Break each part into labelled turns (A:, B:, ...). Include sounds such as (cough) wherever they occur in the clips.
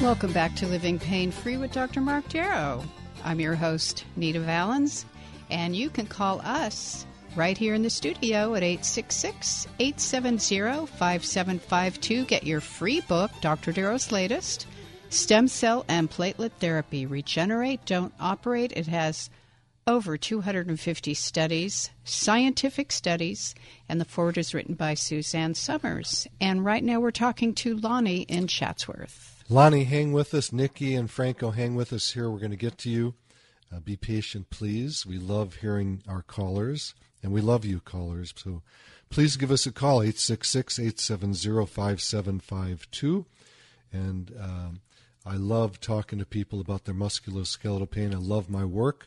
A: Welcome back to Living Pain Free with Dr. Mark Darrow. I'm your host, Nita Valens, and you can call us right here in the studio at 866 870 5752. Get your free book, Dr. Darrow's latest Stem Cell and Platelet Therapy Regenerate, Don't Operate. It has over 250 studies, scientific studies, and the foreword is written by Suzanne Somers. And right now we're talking to Lonnie in Chatsworth.
B: Lonnie, hang with us. Nikki and Franco, hang with us here. We're going to get to you. Uh, be patient, please. We love hearing our callers, and we love you, callers. So please give us a call, 866 870 5752. And um, I love talking to people about their musculoskeletal pain. I love my work.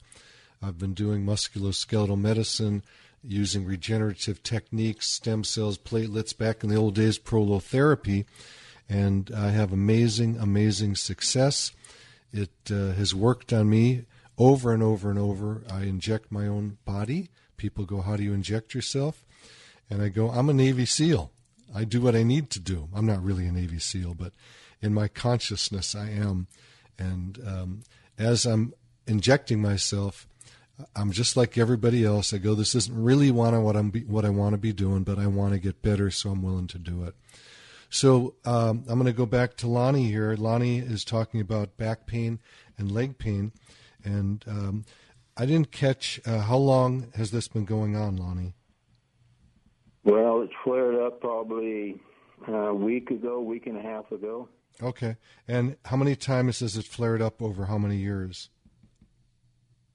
B: I've been doing musculoskeletal medicine using regenerative techniques, stem cells, platelets, back in the old days, prolotherapy and I have amazing, amazing success. It uh, has worked on me over and over and over. I inject my own body. People go, How do you inject yourself? And I go, I'm a Navy SEAL. I do what I need to do. I'm not really a Navy SEAL, but in my consciousness, I am. And um, as I'm injecting myself, I'm just like everybody else. I go, this isn't really what I'm be, what I want to be doing, but I want to get better, so I'm willing to do it. So um, I'm going to go back to Lonnie here. Lonnie is talking about back pain and leg pain, and um, I didn't catch uh, how long has this been going on, Lonnie?
C: Well, it's flared up probably uh, a week ago, week and a half ago.
B: Okay, and how many times has it flared up over how many years?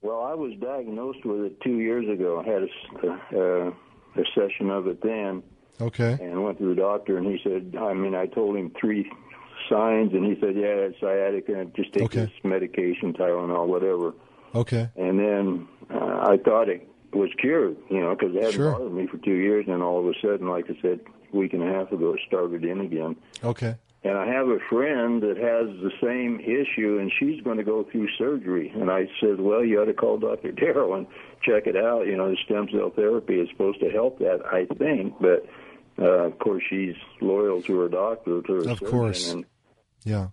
C: Well, I was diagnosed with it two years ago. I had a, uh, a session of it then
B: Okay.
C: And went to the doctor, and he said, I mean, I told him three signs, and he said, yeah, it's sciatica. and Just take okay. this medication, Tylenol, whatever.
B: Okay.
C: And then uh, I thought it was cured, you know, because it hadn't
B: sure.
C: bothered me for two years, and then all of a sudden, like I said, a week and a half ago, it started in again.
B: Okay.
C: And I have a friend that has the same issue, and she's going to go through surgery. And I said, well, you ought to call Dr. (laughs) Darrow and check it out. You know, the stem cell therapy is supposed to help that, I think, but uh, of course, she's loyal to her doctor, to her
B: of
C: surgeon.
B: course,
C: and,
B: yeah.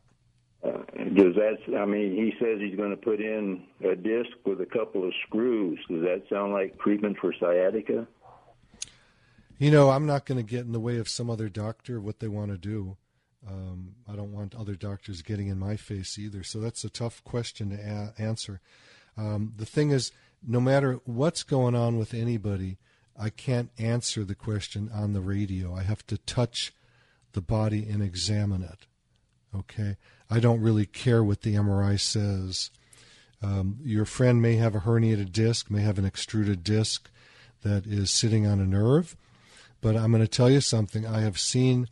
C: Uh, does that? I mean, he says he's going to put in a disc with a couple of screws. Does that sound like treatment for sciatica?
B: You know, I'm not going to get in the way of some other doctor what they want to do. Um, I don't want other doctors getting in my face either. So that's a tough question to a- answer. Um, the thing is, no matter what's going on with anybody, I can't answer the question on the radio. I have to touch the body and examine it. Okay? I don't really care what the MRI says. Um, your friend may have a herniated disc, may have an extruded disc that is sitting on a nerve. But I'm going to tell you something. I have seen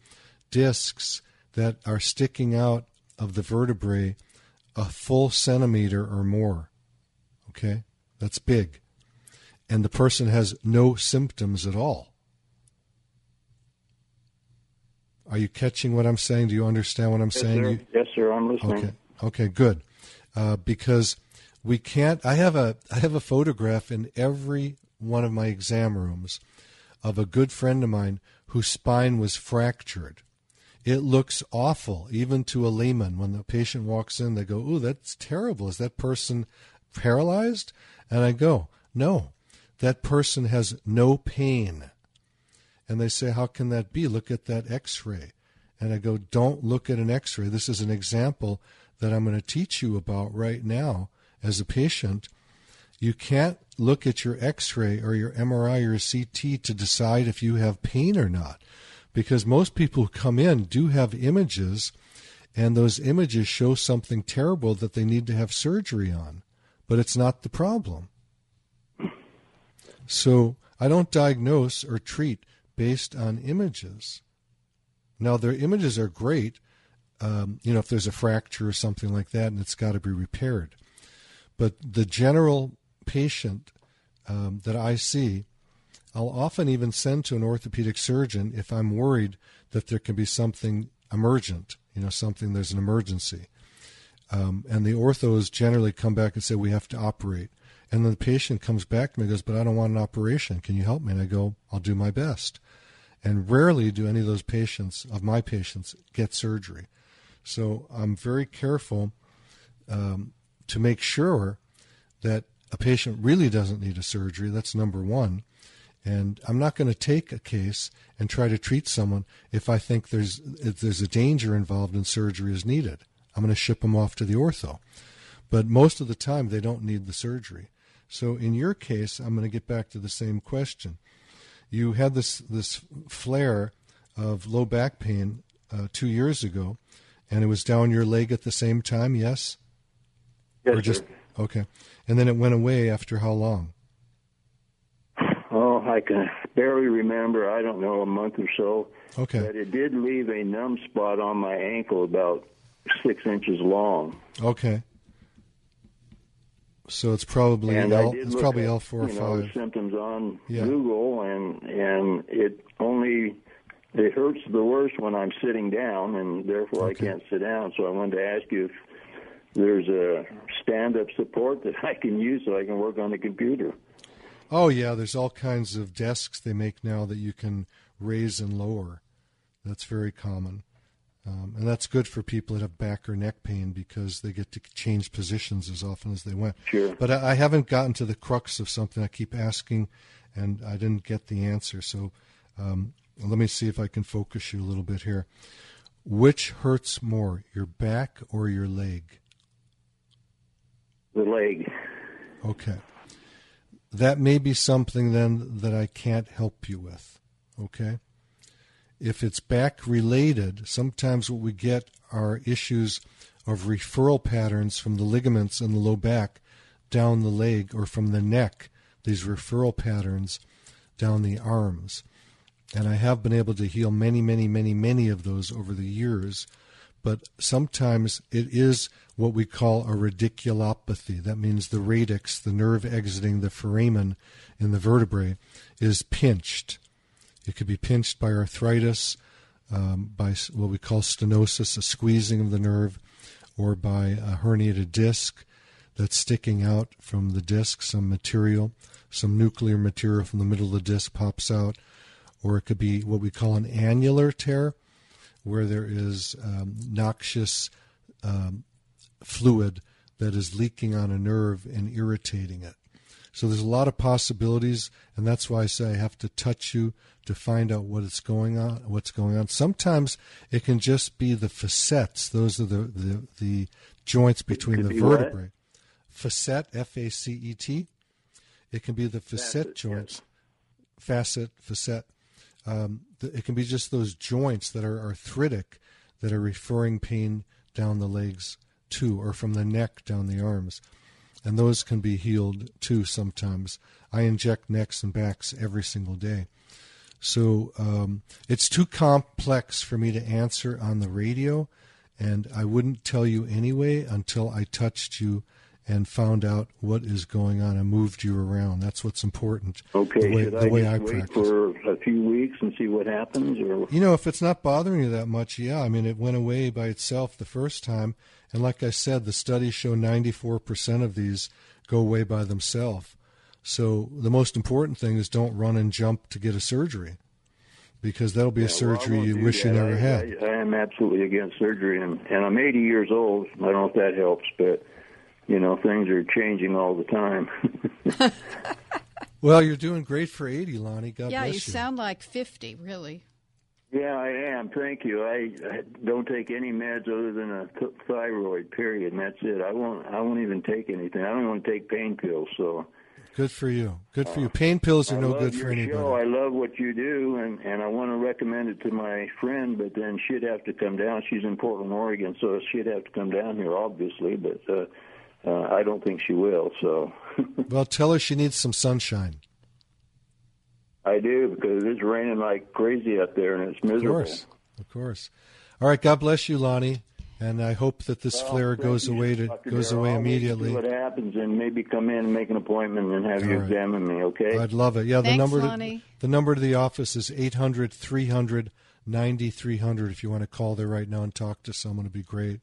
B: discs that are sticking out of the vertebrae a full centimeter or more. Okay? That's big and the person has no symptoms at all. Are you catching what I'm saying? Do you understand what I'm
C: yes,
B: saying?
C: Sir.
B: You,
C: yes, sir. I'm listening.
B: Okay. Okay. Good. Uh, because we can't. I have a I have a photograph in every one of my exam rooms of a good friend of mine whose spine was fractured. It looks awful, even to a layman. When the patient walks in, they go, "Ooh, that's terrible. Is that person paralyzed?" And I go, "No, that person has no pain. And they say, How can that be? Look at that x ray. And I go, don't look at an x ray. This is an example that I'm going to teach you about right now as a patient. You can't look at your x ray or your MRI or CT to decide if you have pain or not. Because most people who come in do have images, and those images show something terrible that they need to have surgery on. But it's not the problem. So I don't diagnose or treat based on images. Now, their images are great, um, you know, if there's a fracture or something like that and it's got to be repaired. But the general patient um, that I see, I'll often even send to an orthopedic surgeon if I'm worried that there can be something emergent, you know, something there's an emergency. Um, and the orthos generally come back and say, we have to operate. And then the patient comes back to me and goes, but I don't want an operation. Can you help me? And I go, I'll do my best. And rarely do any of those patients, of my patients, get surgery. So I'm very careful um, to make sure that a patient really doesn't need a surgery. That's number one. And I'm not going to take a case and try to treat someone if I think there's if there's a danger involved and surgery is needed. I'm going to ship them off to the ortho. But most of the time, they don't need the surgery. So in your case, I'm going to get back to the same question. You had this this flare of low back pain uh, two years ago, and it was down your leg at the same time. Yes.
C: Yes,
B: or just
C: sir.
B: okay, and then it went away after how long?
C: I can barely remember. I don't know, a month or so.
B: Okay.
C: But it did leave a numb spot on my ankle about six inches long.
B: Okay. So it's probably
C: and
B: L, it's probably L four or
C: you know,
B: five.
C: symptoms on
B: Yeah.
C: Google, and and it only it hurts the worst when I'm sitting down, and therefore
B: Okay.
C: I can't sit down. So I wanted to ask you if there's a stand-up support that I can use so I can work on the computer.
B: Oh yeah, there's all kinds of desks they make now that you can raise and lower. That's very common, um, and that's good for people that have back or neck pain because they get to change positions as often as they want.
C: Sure.
B: But I, I haven't gotten to the crux of something. I keep asking, and I didn't get the answer. So um, let me see if I can focus you a little bit here. Which hurts more, your back or your leg?
C: The leg.
B: Okay. That may be something then that I can't help you with. Okay. If it's back related, sometimes what we get are issues of referral patterns from the ligaments in the low back down the leg or from the neck, these referral patterns down the arms. And I have been able to heal many, many, many, many of those over the years. But sometimes it is what we call a radiculopathy. That means the radix, the nerve exiting the foramen in the vertebrae, is pinched. It could be pinched by arthritis, um, by what we call stenosis, a squeezing of the nerve, or by a herniated disc that's sticking out from the disc, some material, some nuclear material from the middle of the disc pops out, or it could be what we call an annular tear, where there is um, noxious um, fluid that is leaking on a nerve and irritating it. So there's a lot of possibilities, and that's why I say I have to touch you to find out what is going on. What's going on? Sometimes it can just be the facets; those are the the, the joints between the
C: be what?
B: vertebrae. Facet, F A C E T. It can be the facet
C: Facet,
B: joints, facet, facet. Um, it can be just those joints that are arthritic that are referring pain down the legs too, or from the neck down the arms. And those can be healed too sometimes. I inject necks and backs every single day. So um, it's too complex for me to answer on the radio, and I wouldn't tell you anyway until I touched you and found out what is going on and moved you around. That's what's important.
C: Okay,
B: the way,
C: should I
B: way I
C: wait
B: practice.
C: for a few weeks and see what happens, or
B: You know, if it's not bothering you that much, yeah. I mean, it went away by itself the first time. And like I said, the studies show 94% of these go away by themselves. So the most important thing is don't run and jump to get a surgery because that'll be a
C: Yeah, well, I
B: surgery
C: won't
B: you wish you never
C: I,
B: had.
C: I, I am absolutely against surgery, and, and I'm 80 years old. I don't know if that helps, but you know things are changing all the time. (laughs)
B: Well, you're doing great for 80, Lonnie. God
A: yeah,
B: bless
A: you
B: you.
A: sound like 50, really.
C: Yeah, I am. Thank you. I, I don't take any meds other than a th- thyroid. Period, and that's it. I won't. I won't even take anything. I don't want to take pain pills. So.
B: Good for you. Good for you. Pain pills are
C: I
B: no good for anybody.
C: Show. I love what you do, and and I want to recommend it to my friend. But then she'd have to come down. She's in Portland, Oregon, so she'd have to come down here, obviously. But uh, uh, I don't think she will. So. (laughs)
B: well, tell her she needs some sunshine.
C: I do because it's raining like crazy up there, and it's miserable.
B: Of course, of course. All right, God bless you, Lonnie, and I hope that this
C: Well,
B: flare goes away to
C: Dr.
B: goes away
C: I'll wait to
B: immediately.
C: See what happens, and maybe come in and make an appointment and have you
B: All right.
C: examine me. Okay.
B: I'd love it. Yeah, the
A: Thanks,
B: number to,
A: Lonnie.
B: the number to the office is 800 300 9300 if you want to call there right now and talk to someone it'd be great.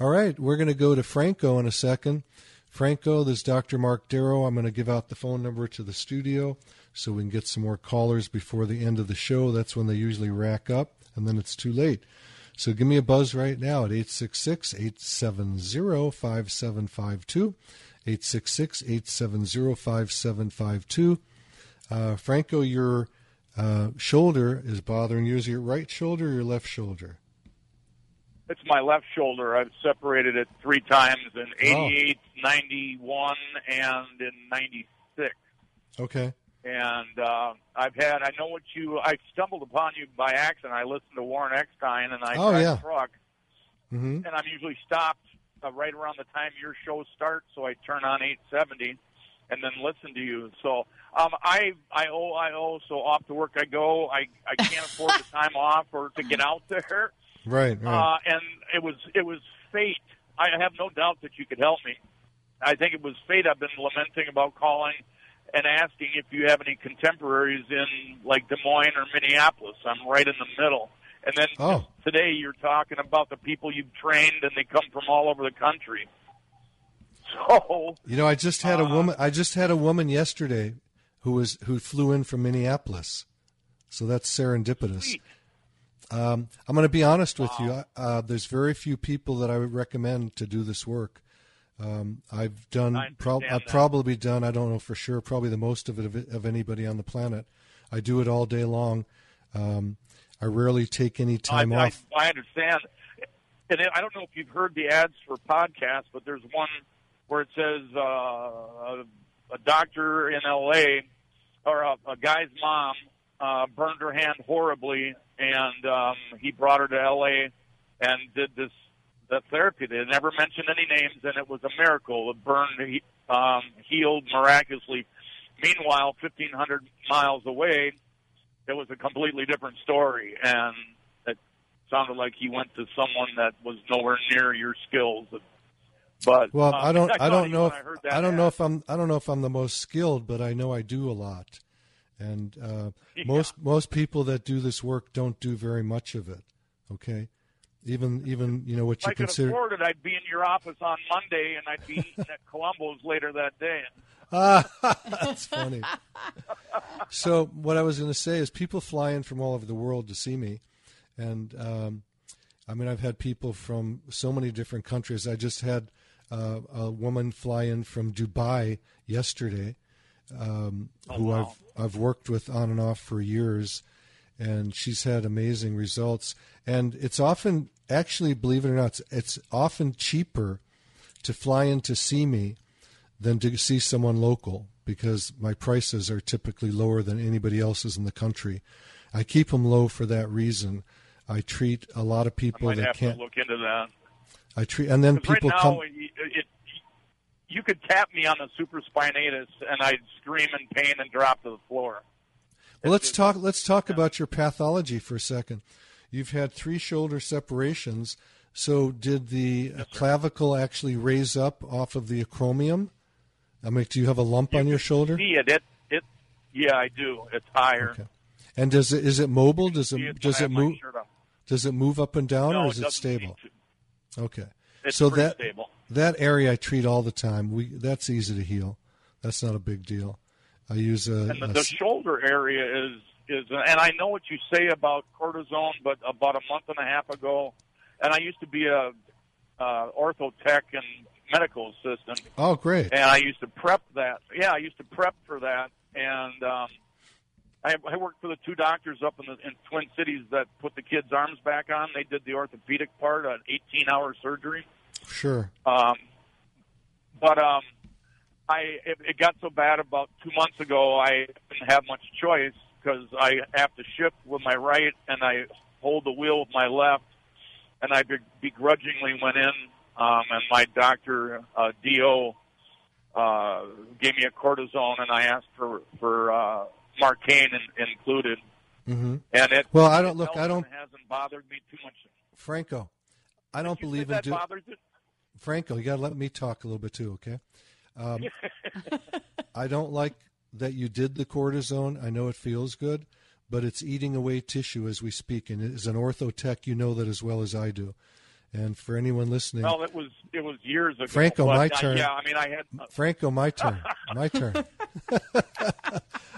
B: All right, we're going to go to Franco in a second. Franco, this is Dr. Mark Darrow. I'm going to give out the phone number to the studio so we can get some more callers before the end of the show. That's when they usually rack up, and then it's too late. So give me a buzz right now at 866 870 5752. 866 870 5752. Uh, Franco, your uh, shoulder is bothering you. Is your right shoulder or your left shoulder?
D: It's my left shoulder. I've separated it three times in
B: Oh.
D: 88, 91, and in 96.
B: Okay.
D: And uh, I've had, I know what you, I stumbled upon you by accident. I listened to Warren Eckstein and I
B: Oh,
D: drive
B: yeah.
D: a truck.
B: hmm
D: And I'm usually stopped uh, right around the time your show starts, so I turn on 870 and then listen to you. So um, I I owe I owe so off to work I go. I I can't afford the (laughs) time off or to get out there.
B: Right, right.
D: Uh, and it was it was fate. I have no doubt that you could help me. I think it was fate. I've been lamenting about calling and asking if you have any contemporaries in like Des Moines or Minneapolis. I'm right in the middle. And then
B: Oh.
D: today you're talking about the people you've trained and they come from all over the country. (laughs) So
B: You know, I just had a
D: Uh,
B: woman. I just had a woman yesterday who was who flew in from Minneapolis. So that's serendipitous.
D: Sweet.
B: Um, I'm going to be honest with you. Uh, there's very few people that I would recommend to do this work. Um, I've done. Prob- I've probably done. I don't know for sure. Probably the most of it of, of anybody on the planet. I do it all day long. Um, I rarely take any time
D: I,
B: off.
D: I, I understand. And I don't know if you've heard the ads for podcasts, but there's one where it says uh, a, a doctor in L.A. or a, a guy's mom uh, burned her hand horribly, and um, he brought her to L.A. and did this that therapy. They never mentioned any names, and it was a miracle. It burned, um, healed miraculously. Meanwhile, 1,500 miles away, it was a completely different story, and it sounded like he went to someone that was nowhere near your skills. But
B: Well,
D: uh,
B: I don't. (laughs) I don't know. If,
D: I, heard that
B: I don't know if I'm. I don't know if I'm the most skilled, but I know I do a lot. And uh,
D: Yeah.
B: most most people that do this work don't do very much of it. Okay, even even you know what
D: If
B: you
D: I could
B: consider.
D: afford it, I'd be in your office on Monday, and I'd be (laughs) eating at Columbo's later that day.
B: Ah, (laughs) that's funny. so what I was going to say is, people fly in from all over the world to see me, and um, I mean, I've had people from so many different countries. I just had uh, a woman fly in from Dubai yesterday, um, who
D: wow.
B: I've I've worked with on and off for years, and she's had amazing results. And it's often, actually, believe it or not, it's, it's often cheaper to fly in to see me than to see someone local because my prices are typically lower than anybody else's in the country. I keep them low for that reason. I treat a lot of
D: I
B: people
D: might
B: that
D: have
B: can't.
D: to look into that.
B: I treat, and then people
D: right now,
B: come.
D: it, it, you could tap me on the supraspinatus, and I'd scream in pain and drop to the floor.
B: Well, let's talk. Let's talk about your pathology for a second. You've had three shoulder separations. So, did the clavicle actually raise up off of the acromion? I mean, do you have a lump on your shoulder?
D: See it? It, it yeah, I do. It's higher.
B: Okay. And does it is it mobile? Does it
D: it
B: does it move? Does it move up and down,
D: No,
B: or is it
D: doesn't
B: stable? Okay.
D: It's
B: so that
D: stable.
B: That area I treat all the time. We that's easy to heal. That's not a big deal. I use a,
D: And the,
B: a
D: the shoulder area is is, and I know what you say about cortisone, but about a month and a half ago, and I used to be a uh, ortho tech and medical assistant,
B: oh great.
D: and I used to prep that. Yeah, I used to prep for that, and um, I, I worked for the two doctors up in the in Twin Cities that put the kids' arms back on. They did the orthopedic part, an 18-hour surgery.
B: Sure.
D: Um, but um, I it, it got so bad about two months ago. I didn't have much choice because I have to shift with my right and I hold the wheel with my left, and I begrudgingly went in, um, and my doctor uh, Do uh, gave me a cortisone, and I asked for for uh, Marcaine in, included.
B: Mm-hmm.
D: And it
B: well, I don't look. I don't.
D: Hasn't bothered me too much.
B: Franco, I don't believe in
D: that
B: do-
D: bothers it.
B: Franco, you got to let me talk a little bit too, okay? Um, (laughs) I don't like that you did the cortisone. I know it feels good, but it's eating away tissue as we speak. And as an orthotech, you know that as well as I do. And for anyone listening,
D: Well, it was it was years ago.
B: Franco,
D: but,
B: my
D: uh,
B: turn.
D: yeah, I mean, I had.
B: Franco, my turn. (laughs) My turn. (laughs)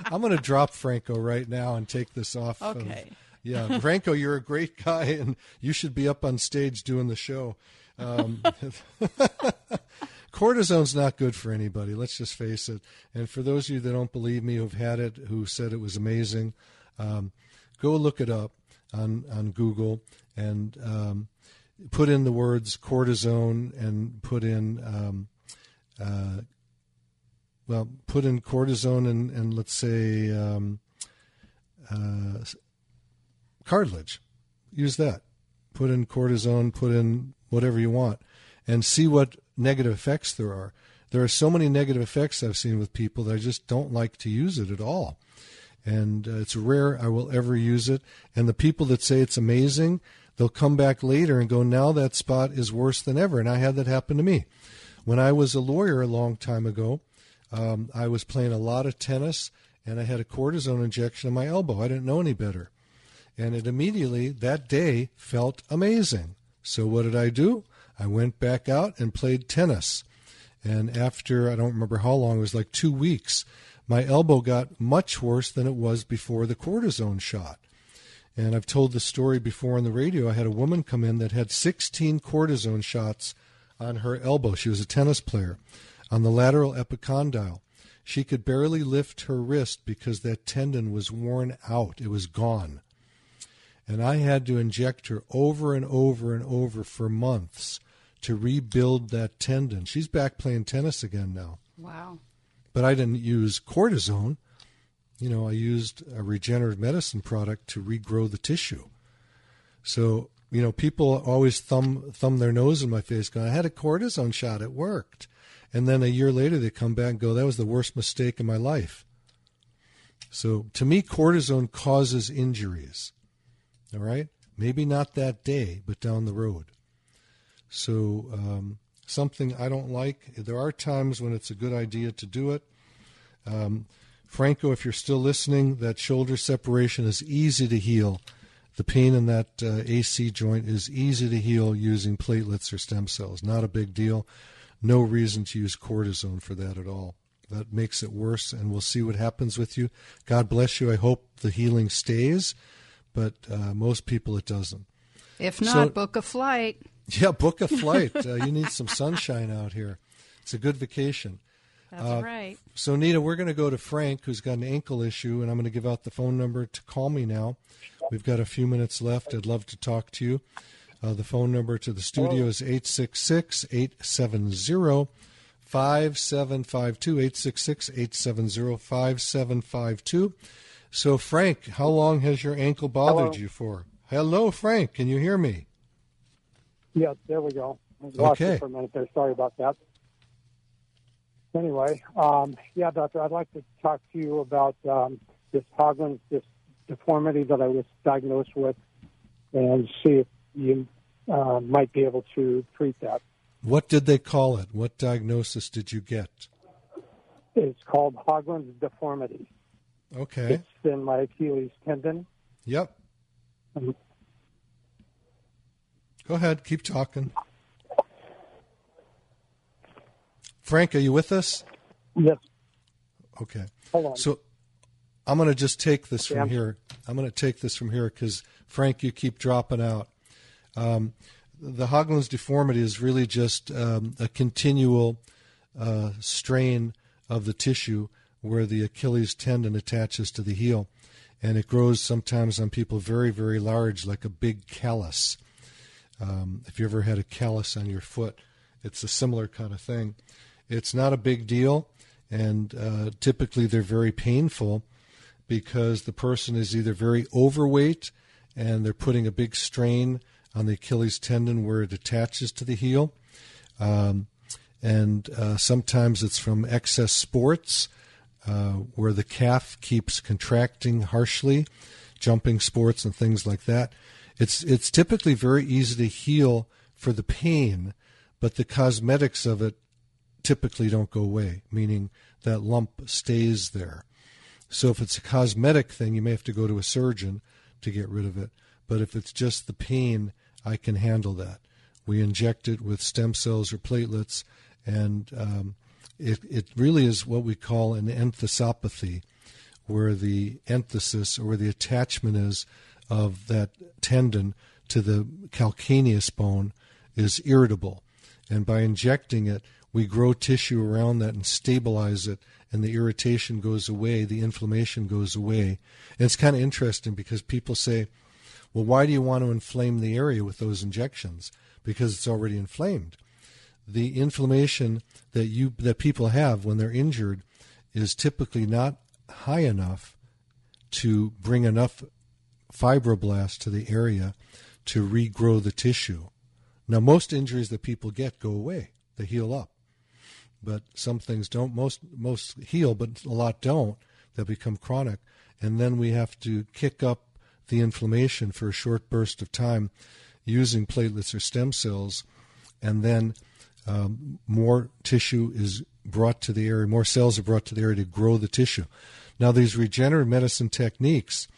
B: I'm going to drop Franco right now and take this off. of-
A: Okay.
B: yeah, Franco, you're a great guy, and you should be up on stage doing the show. Um, (laughs) cortisone's not good for anybody. Let's just face it. And for those of you that don't believe me, who've had it, who said it was amazing, um, go look it up on on Google and um, put in the words cortisone and put in. Um, uh, well, put in cortisone and, and let's say um, uh, cartilage. Use that. Put in cortisone, put in whatever you want, and see what negative effects there are. There are so many negative effects I've seen with people that I just don't like to use it at all. And uh, it's rare I will ever use it. And the people that say it's amazing, they'll come back later and go, now that spot is worse than ever. And I had that happen to me. When I was a lawyer a long time ago, um, I was playing a lot of tennis and I had a cortisone injection in my elbow. I didn't know any better. And it immediately, that day, felt amazing. So what did I do? I went back out and played tennis. And after, I don't remember how long, it was like two weeks, my elbow got much worse than it was before the cortisone shot. And I've told the story before on the radio. I had a woman come in that had 16 cortisone shots on her elbow. She was a tennis player on the lateral epicondyle. She could barely lift her wrist because that tendon was worn out. It was gone. And I had to inject her over and over and over for months to rebuild that tendon. She's back playing tennis again now.
A: Wow.
B: But I didn't use cortisone. You know, I used a regenerative medicine product to regrow the tissue. So, you know, people always thumb thumb their nose in my face going, I had a cortisone shot, it worked. And then a year later they come back and go, That was the worst mistake in my life. So to me, cortisone causes injuries. All right? Maybe not that day, but down the road. So um, something I don't like. There are times when it's a good idea to do it. Um, Franco, if you're still listening, that shoulder separation is easy to heal. The pain in that uh, AC joint is easy to heal using platelets or stem cells. Not a big deal. No reason to use cortisone for that at all. That makes it worse, and we'll see what happens with you. God bless you. I hope the healing stays, but uh, most people it doesn't.
A: If not,
B: So-
A: book a flight. (laughs)
B: Yeah, book a flight. uh, you need some sunshine out here. It's a good vacation.
A: That's
B: Uh,
A: right.
B: So, Nita, we're going to go to Frank, who's got an ankle issue, and I'm going to give out the phone number to call me now. We've got a few minutes left. I'd love to talk to you. Uh, the phone number to the studio is 866 870 5752. 866 870 5752. So, Frank, how long has your ankle bothered
E: Hello.
B: you for? Hello, Frank. Can you hear me?
E: Yeah, there we go.
B: Okay.
E: for a minute there. Sorry about that. Anyway, um, yeah, doctor, I'd like to talk to you about um, this Haglund's this deformity that I was diagnosed with, and see if you uh, might be able to treat that.
B: What did they call it? What diagnosis did you get?
E: It's called Haglund's deformity.
B: Okay.
E: It's in my Achilles tendon.
B: Yep.
E: Um,
B: Go ahead. Keep talking. Frank, are you with us?
E: Yes.
B: Okay.
E: Hold on.
B: So I'm going to just take this
E: Okay,
B: from
E: I'm-
B: here. I'm going to take this from here because, Frank, you keep dropping out. Um, the Haglund's deformity is really just um, a continual uh, strain of the tissue where the Achilles tendon attaches to the heel. And it grows sometimes on people very, very large, like a big callus. Um, if you ever had a callus on your foot, it's a similar kind of thing. It's not a big deal, and uh, typically they're very painful because the person is either very overweight and they're putting a big strain on the Achilles tendon where it attaches to the heel. Um, and uh, sometimes it's from excess sports uh, where the calf keeps contracting harshly, jumping sports and things like that. It's it's typically very easy to heal for the pain, but the cosmetics of it typically don't go away, meaning that lump stays there. So if it's a cosmetic thing, you may have to go to a surgeon to get rid of it. But if it's just the pain, I can handle that. We inject it with stem cells or platelets, and um, it, it really is what we call an enthesopathy, where the enthesis or where the attachment is of that tendon to the calcaneus bone is irritable. And by injecting it, we grow tissue around that and stabilize it, and the irritation goes away, the inflammation goes away. And it's kind of interesting because people say, well, why do you want to inflame the area with those injections? Because it's already inflamed. The inflammation that you that people have when they're injured is typically not high enough to bring enough fibroblasts to the area to regrow the tissue. Now, most injuries that people get go away; they heal up. But some things don't. Most most heal, but a lot don't. They become chronic, and then we have to kick up the inflammation for a short burst of time using platelets or stem cells, and then um, more tissue is brought to the area, more cells are brought to the area to grow the tissue. Now, these regenerative medicine techniques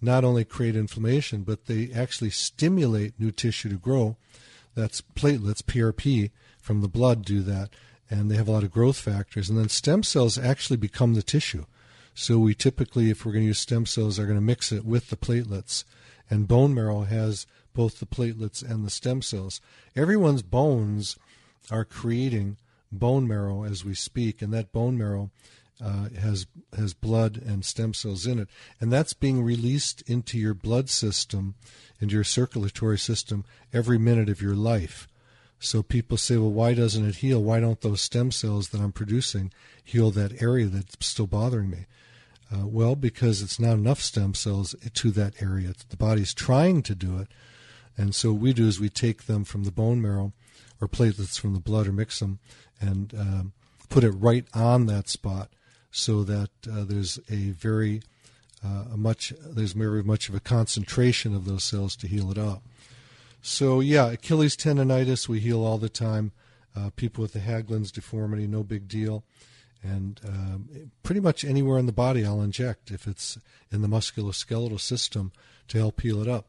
B: not only create inflammation, but they actually stimulate new tissue to grow. That's platelets, PRP, from the blood do that, and they have a lot of growth factors. And then stem cells actually become the tissue. So we typically, if we're going to use stem cells, are going to mix it with the platelets. And bone marrow has both the platelets and the stem cells. Everyone's bones are creating bone marrow as we speak, and that bone marrow uh, has has blood and stem cells in it, and that's being released into your blood system, into your circulatory system every minute of your life. So people say, well, why doesn't it heal? Why don't those stem cells that I'm producing heal that area that's still bothering me? Uh, well, because it's not enough stem cells to that area. The body's trying to do it. And so what we do is we take them from the bone marrow or platelets from the blood or mix them and um, put it right on that spot so that uh, there's a very uh, a much there's very much of a concentration of those cells to heal it up. So yeah, Achilles tendonitis we heal all the time. Uh, people with the Haglund's deformity, no big deal and um, pretty much anywhere in the body I'll inject if it's in the musculoskeletal system to help heal it up.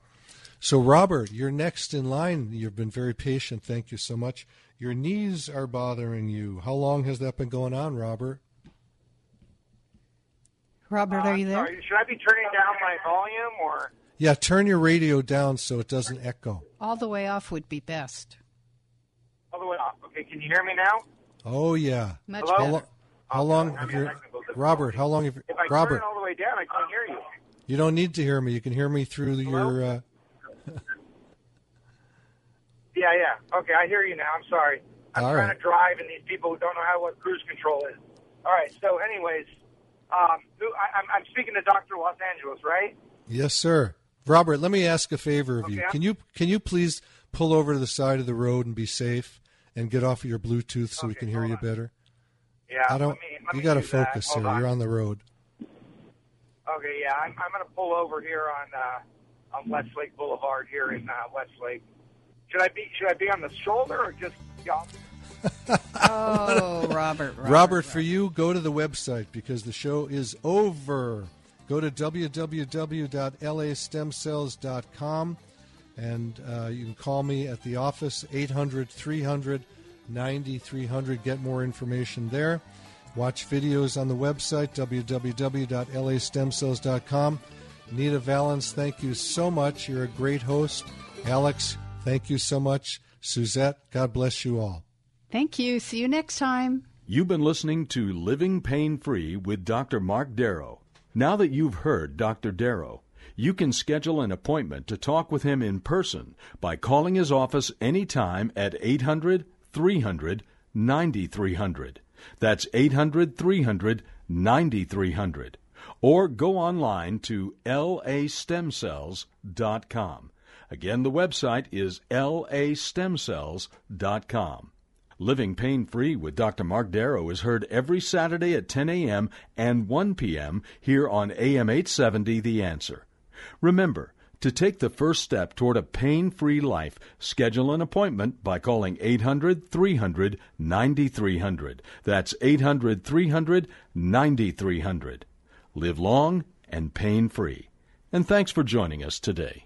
B: So, Robert, you're next in line. You've been very patient. Thank you so much. Your knees are bothering you. How long has that been going on, Robert?
A: Robert, are you there?
F: Sorry, should I be turning down my volume or?
B: Yeah, turn your radio down so it doesn't echo.
A: All the way off would be best.
F: All the way off. Okay, can you hear me now?
B: Oh yeah.
A: Much
F: Hello?
A: better.
B: How long have you, Robert? How long have you,
F: If I
B: Robert?
F: turn it all the way down, I can't hear you.
B: You don't need to hear me. You can hear me through your. Uh,
F: Yeah, yeah. Okay, I hear you now. I'm sorry. I'm
B: All
F: trying
B: right.
F: to drive, and these people who don't know how what cruise control is. All right. So, anyways, um, who, I, I'm, I'm speaking to Doctor Los Angeles, right?
B: yes, sir. Robert, let me ask a favor of you. Can you can you please pull over to the side of the road and be safe and get off of your Bluetooth so we can hear
F: hold
B: you
F: on.
B: better?
F: Yeah.
B: I don't.
F: Let me, let
B: you got to focus, sir.
F: on.
B: You're on the road.
F: Okay. Yeah, I'm, I'm going to pull over here on uh, on Westlake Boulevard here in uh, Westlake. Should I be Should I be on the shoulder or just? Yeah.
A: Oh, Robert, Robert.
B: Robert, for you, go to the website because the show is over. Go to www.lastemcells.com and uh, you can call me at the office 800 300 9300. Get more information there. Watch videos on the website www.lastemcells.com. Nita Valens, thank you so much. You're a great host. Alex, thank you so much. Suzette, God bless you all.
A: Thank you. See you next time.
G: You've been listening to Living Pain Free with Dr. Mark Darrow. Now that you've heard Dr. Darrow, you can schedule an appointment to talk with him in person by calling his office anytime at 800 300 9300. That's 800 300 9300. Or go online to lastemcells.com. Again, the website is lastemcells.com. Living Pain Free with Dr. Mark Darrow is heard every Saturday at 10 a.m. and 1 p.m. here on AM 870 The Answer. Remember, to take the first step toward a pain free life, schedule an appointment by calling 800 300 9300. That's 800 300 9300. Live long and pain free. And thanks for joining us today.